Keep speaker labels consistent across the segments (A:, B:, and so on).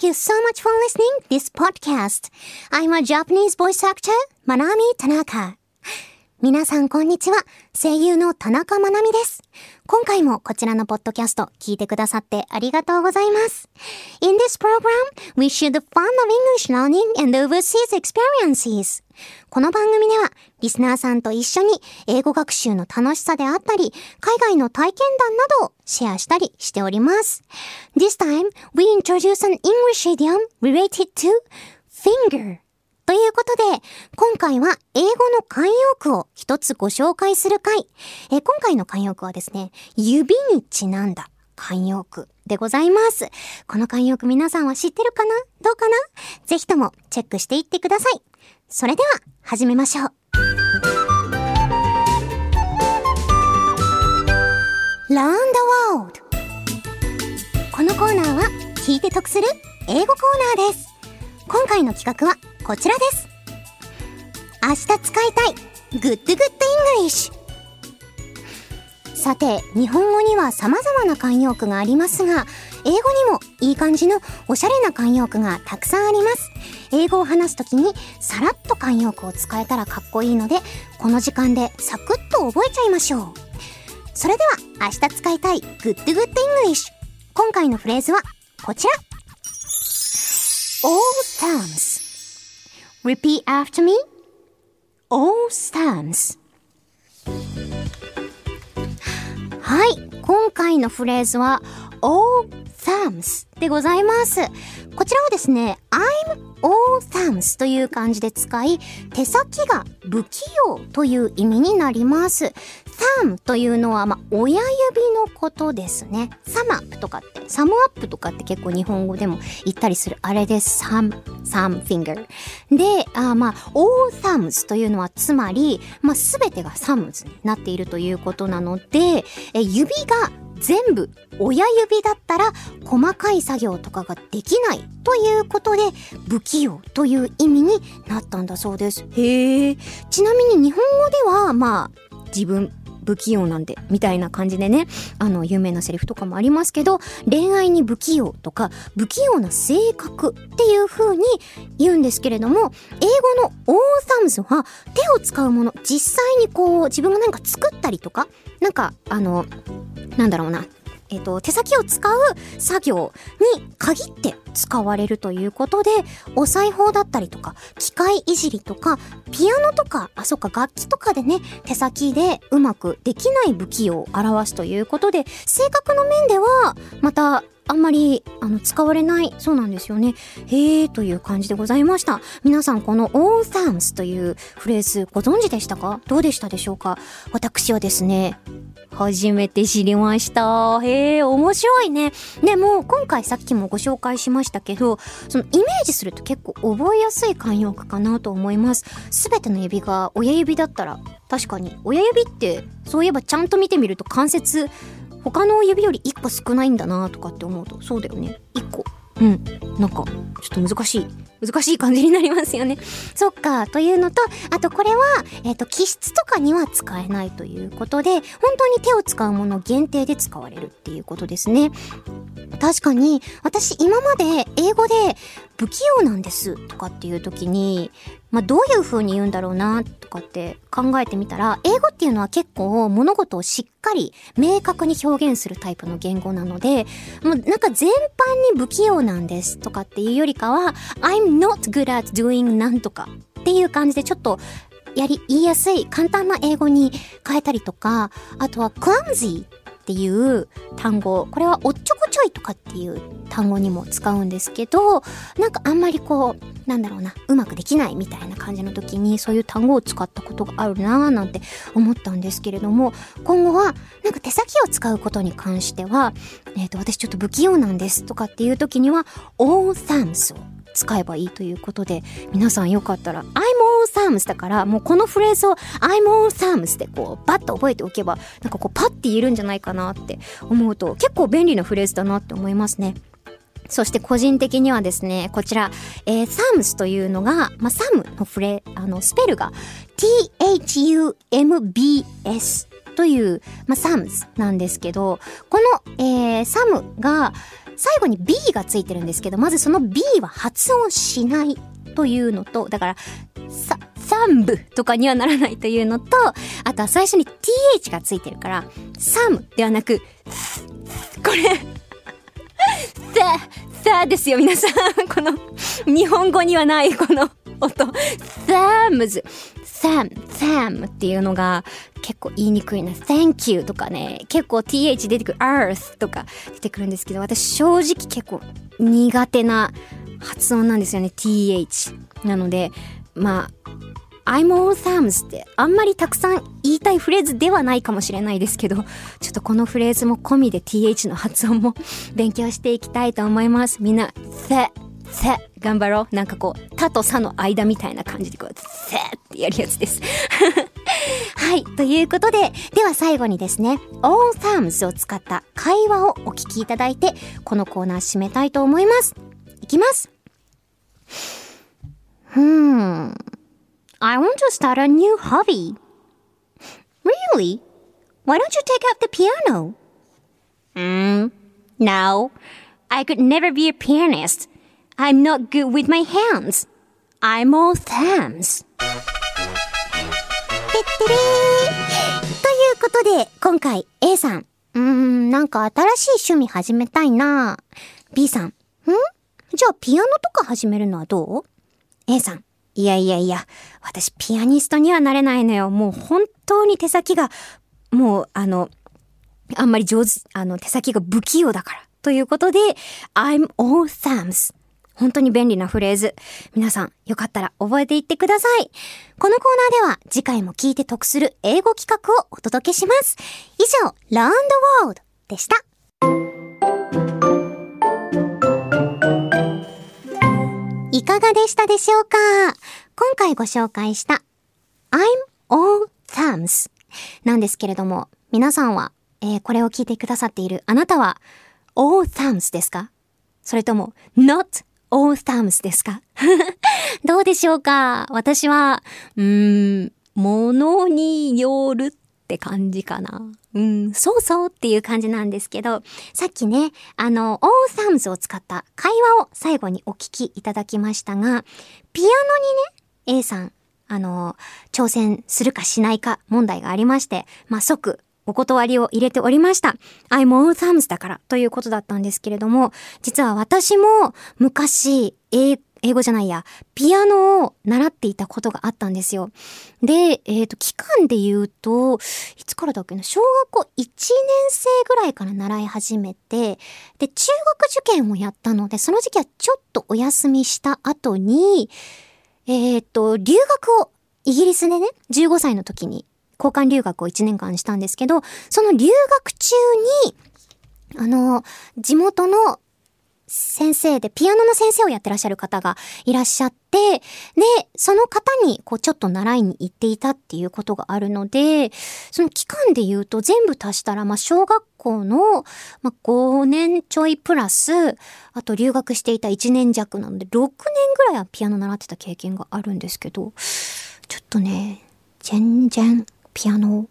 A: Thank you so much for listening this podcast. I'm a Japanese voice actor, Manami Tanaka. 皆さんこんにちは。声優の田中まなみです。今回もこちらのポッドキャスト聞いてくださってありがとうございます。In this program, we share the fun of English learning and overseas experiences. この番組ではリスナーさんと一緒に英語学習の楽しさであったり、海外の体験談などをシェアしたりしております。This time, we introduce an English idiom related to finger. ということで、今回は英語の慣用句を一つご紹介する回。え今回の慣用句はですね、指にちなんだ慣用句でございます。この慣用句皆さんは知ってるかな？どうかな？ぜひともチェックしていってください。それでは、始めましょう。Learn the World このコーナーは聞いて得する英語コーナーです。今回の企画はこちらです。明日使いたい Good Good English さて、日本語には様々な慣用句がありますが、英語にもいい感じのおしゃれな慣用句がたくさんあります。英語を話すときにさらっと慣用句を使えたらかっこいいので、この時間でサクッと覚えちゃいましょう。それでは、明日使いたい Good Good English 今回のフレーズはこちら All terms Repeat after me. All stands. はい。今回のフレーズは all thumbs でございます。こちらはですね、I'm all thumbs という漢字で使い、手先が不器用という意味になります。3というのは、まあ親指のことですね。サムアップとかって、サムアップとかって結構日本語でも言ったりするあれです。thumb, thumb finger。で、あまあ、all thumbs というのはつまり、まあ、すべてが thumbs になっているということなので、え指が全部親指だったら細かい作業とかができないということで不器用という意味になったんだそうです。へえ。ちなみに日本語ではまあ自分不器用なんで、みたいな感じでね、あの、有名なセリフとかもありますけど、恋愛に不器用とか、不器用な性格っていう風に言うんですけれども、英語のオーサムズは手を使うもの、実際にこう、自分がなんか作ったりとか、なんか、あの、なんだろうな、えっ、と、手先を使う作業に限って使われるということで、お裁縫だったりとか、機械いじりとか、ピアノとか、あ、そっか、楽器とかでね、手先でうまくできない武器を表すということで、性格の面では、また、あんまり、あの、使われない、そうなんですよね。へーという感じでございました。皆さん、この all thanks というフレーズご存知でしたか？どうでしたでしょうか？私はですね、初めて知りました。へえ、面白いね。でも、今回さっきもご紹介しましたけど、そのイメージすると結構覚えやすい慣用句かなと思います。すべての指が親指だったら、確かに、親指って、そういえばちゃんと見てみると関節、他の指より1個少ないんだなとかって思うと、そうだよね。1個。うん。なんか、ちょっと難しい。難しい感じになりますよね。そっか、というのと、あとこれは、え、ー、と、気質とかには使えないということで、本当に手を使うもの限定で使われるっていうことですね。確かに、私今まで英語で不器用なんですとかっていう時に、まあ、どういう風に言うんだろうな、とかって考えてみたら、英語っていうのは結構物事をしっかり明確に表現するタイプの言語なので、もうなんか全般に不器用なんですとかっていうよりかは、I'm not good at doing なんとかっていう感じでちょっとやり、言いやすい簡単な英語に変えたりとか、あとは clumsy っていう単語、これはおっちょこちょいとかっていう単語にも使うんですけど、なんかあんまりこう、なんだろうな、うまくできないみたいな感じの時にそういう単語を使ったことがあるなぁなんて思ったんですけれども、今後はなんか手先を使うことに関しては、えっ、ー、と、私ちょっと不器用なんですとかっていう時には、all thumbs を使えばいいということで、皆さんよかったら、I'm all thumbs だから、もうこのフレーズを I'm all thumbs でこう、バッと覚えておけば、なんかこう、パッて言えるんじゃないかなって思うと、結構便利なフレーズだなって思いますね。そして個人的にはですね、こちら、えー、サムスというのが、まあ、サムのフレ、あの、スペルが t-h-u-m-b-s という、まあ、サムズなんですけど、この、えー、サムが最後に B がついてるんですけど、まずその B は発音しないというのと、だから、さ、三部とかにはならないというのと、あとは最初に th がついてるから、サムではなく、これさ、さですよ、皆さん。この、日本語にはないこの音。Thumbs。Thumb、thumb っていうのが結構言いにくいな。Thank you とかね、結構 th 出てくる earth とか出てくるんですけど、私正直結構苦手な発音なんですよね、th。なので、まあ、I'm all thumbs ってあんまりたくさん言いたいフレーズではないかもしれないですけど、ちょっとこのフレーズも込みで th の発音も勉強していきたいと思います。みんな、せ、せ、頑張ろう。なんかこう、たとさの間みたいな感じでこう、せってやるやつです。はい。ということで、では最後にですね、all thumbs を使った会話をお聞きいただいて、このコーナー締めたいと思います。いきます。Hmm. I want to start a new hobby. Really? Why don't you take up the piano? Hmm. No. I could never be a pianist. I'm not good with my hands. I'm all thumbs. てれーということで、今回 A さん、うーん、なんか新しい趣味始めたいな B さん、ん？じゃあピアノとか始めるのはどう ?A さん、いやいやいや、私ピアニストにはなれないのよ。もう本当に手先が、もうあの、あんまり上手、あの手先が不器用だから。ということで、I'm all thumbs. 本当に便利なフレーズ。皆さん、よかったら覚えていってください。このコーナーでは次回も聞いて得する英語企画をお届けします。以上、Learn the World でした。いかがでしたでしょうか？今回ご紹介した I'm all thumbs なんですけれども、皆さんは、えー、これを聞いてくださっているあなたは all thumbs ですか？それとも not all thumbs ですか？どうでしょうか？私は、うーん、ものによるって感じかな。うん、そうそうっていう感じなんですけど、さっきね、あの、all thumbs を使った会話を最後にお聞きいただきましたが、ピアノにね、A さん、あの、挑戦するかしないか問題がありまして、まあ、即お断りを入れておりました。I'm all thumbs だからということだったんですけれども、実は私も昔、英語じゃないや、ピアノを習っていたことがあったんですよ。で、えっ、ー、と、期間で言うと、いつからだっけな、小学校1年生ぐらいから習い始めて、で、中学受験をやったので、その時期はちょっとお休みした後に、えっ、ー、と、留学をイギリスでね、15歳の時に交換留学を1年間したんですけど、その留学中に、あの、地元の先生で、ピアノの先生をやってらっしゃる方がいらっしゃって、で、その方に、こう、ちょっと習いに行っていたっていうことがあるので、その期間で言うと全部足したら、まあ、小学校の、まあ、5年ちょいプラス、あと留学していた1年弱なので、6年ぐらいはピアノ習ってた経験があるんですけど、ちょっとね、全然ピアノ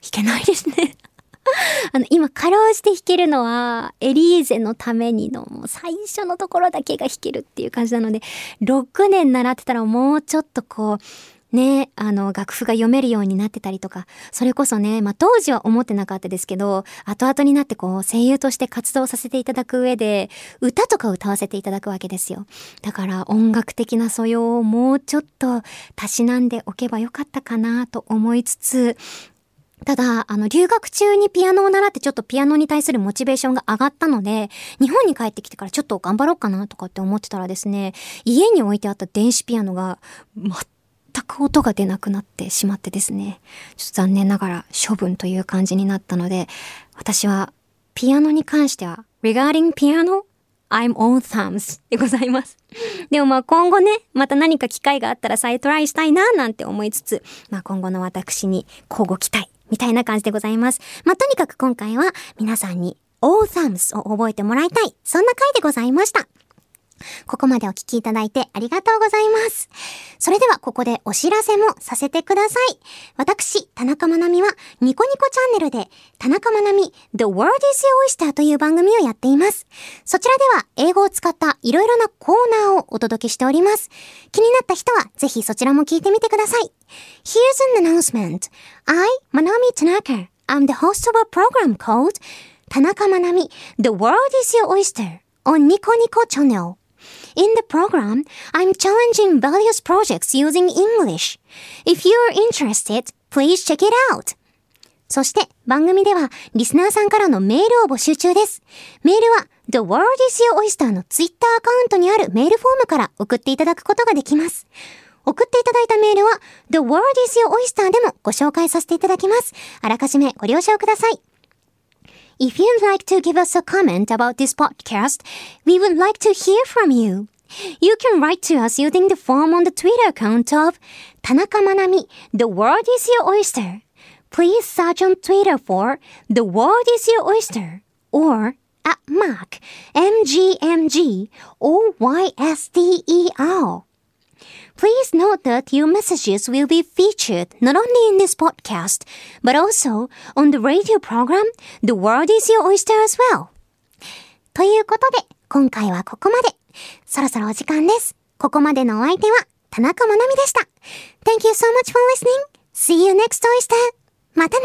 A: 弾けないですね。あの、今、かろうじて弾けるのは、エリーゼのためにの、もう最初のところだけが弾けるっていう感じなので、6年習ってたらもうちょっとこう、ね、あの、楽譜が読めるようになってたりとか、それこそね、まあ、当時は思ってなかったですけど、後々になってこう、声優として活動させていただく上で、歌とか歌わせていただくわけですよ。だから音楽的な素養をもうちょっと、たしなんでおけばよかったかなと思いつつ、ただ、あの、留学中にピアノを習ってちょっとピアノに対するモチベーションが上がったので、日本に帰ってきてからちょっと頑張ろうかなとかって思ってたらですね、家に置いてあった電子ピアノが全く音が出なくなってしまってですね、ちょっと残念ながら処分という感じになったので、私はピアノに関しては、regarding piano, I'm all thumbs でございます。でもまあ今後ね、また何か機会があったら再トライしたいななんて思いつつ、まあ今後の私に交互期待みたいな感じでございます。まあ、とにかく今回は皆さんに all thumbs を覚えてもらいたい。そんな回でございました。ここまでお聞きいただいてありがとうございます。それではここでお知らせもさせてください。私、田中まなみはニコニコチャンネルで田中まなみ The World is Your Oyster という番組をやっています。そちらでは英語を使ったいろいろなコーナーをお届けしております。気になった人はぜひそちらも聞いてみてください。Here's an announcement. I, Manami Tanaka, am the host of a program called 田中まなみ The World is Your Oyster on Nico Nico channel. In the program, I'm challenging various projects using English. If you're interested, please check it out. そして番組ではリスナーさんからのメールを募集中です。メールは The World is Your Oyster の Twitter アカウントにあるメールフォームから送っていただくことができます。送っていただいたメールは The World is Your Oyster でもご紹介させていただきます。あらかじめご了承ください。If you'd like to give us a comment about this podcast, we would like to hear from you. You can write to us using the form on the Twitter account of Tanaka Manami, The World is Your Oyster. Please search on Twitter for The World is Your Oyster or at Mac, M-G-M-G, O-Y-S-T-E-R. Please note that your messages will be featured not only in this podcast, but also on the radio program The World is Your Oyster as well. ということで、今回はここまで。そろそろお時間です。ここまでのお相手は田中まなみでした。Thank you so much for listening. See you next oyster. またね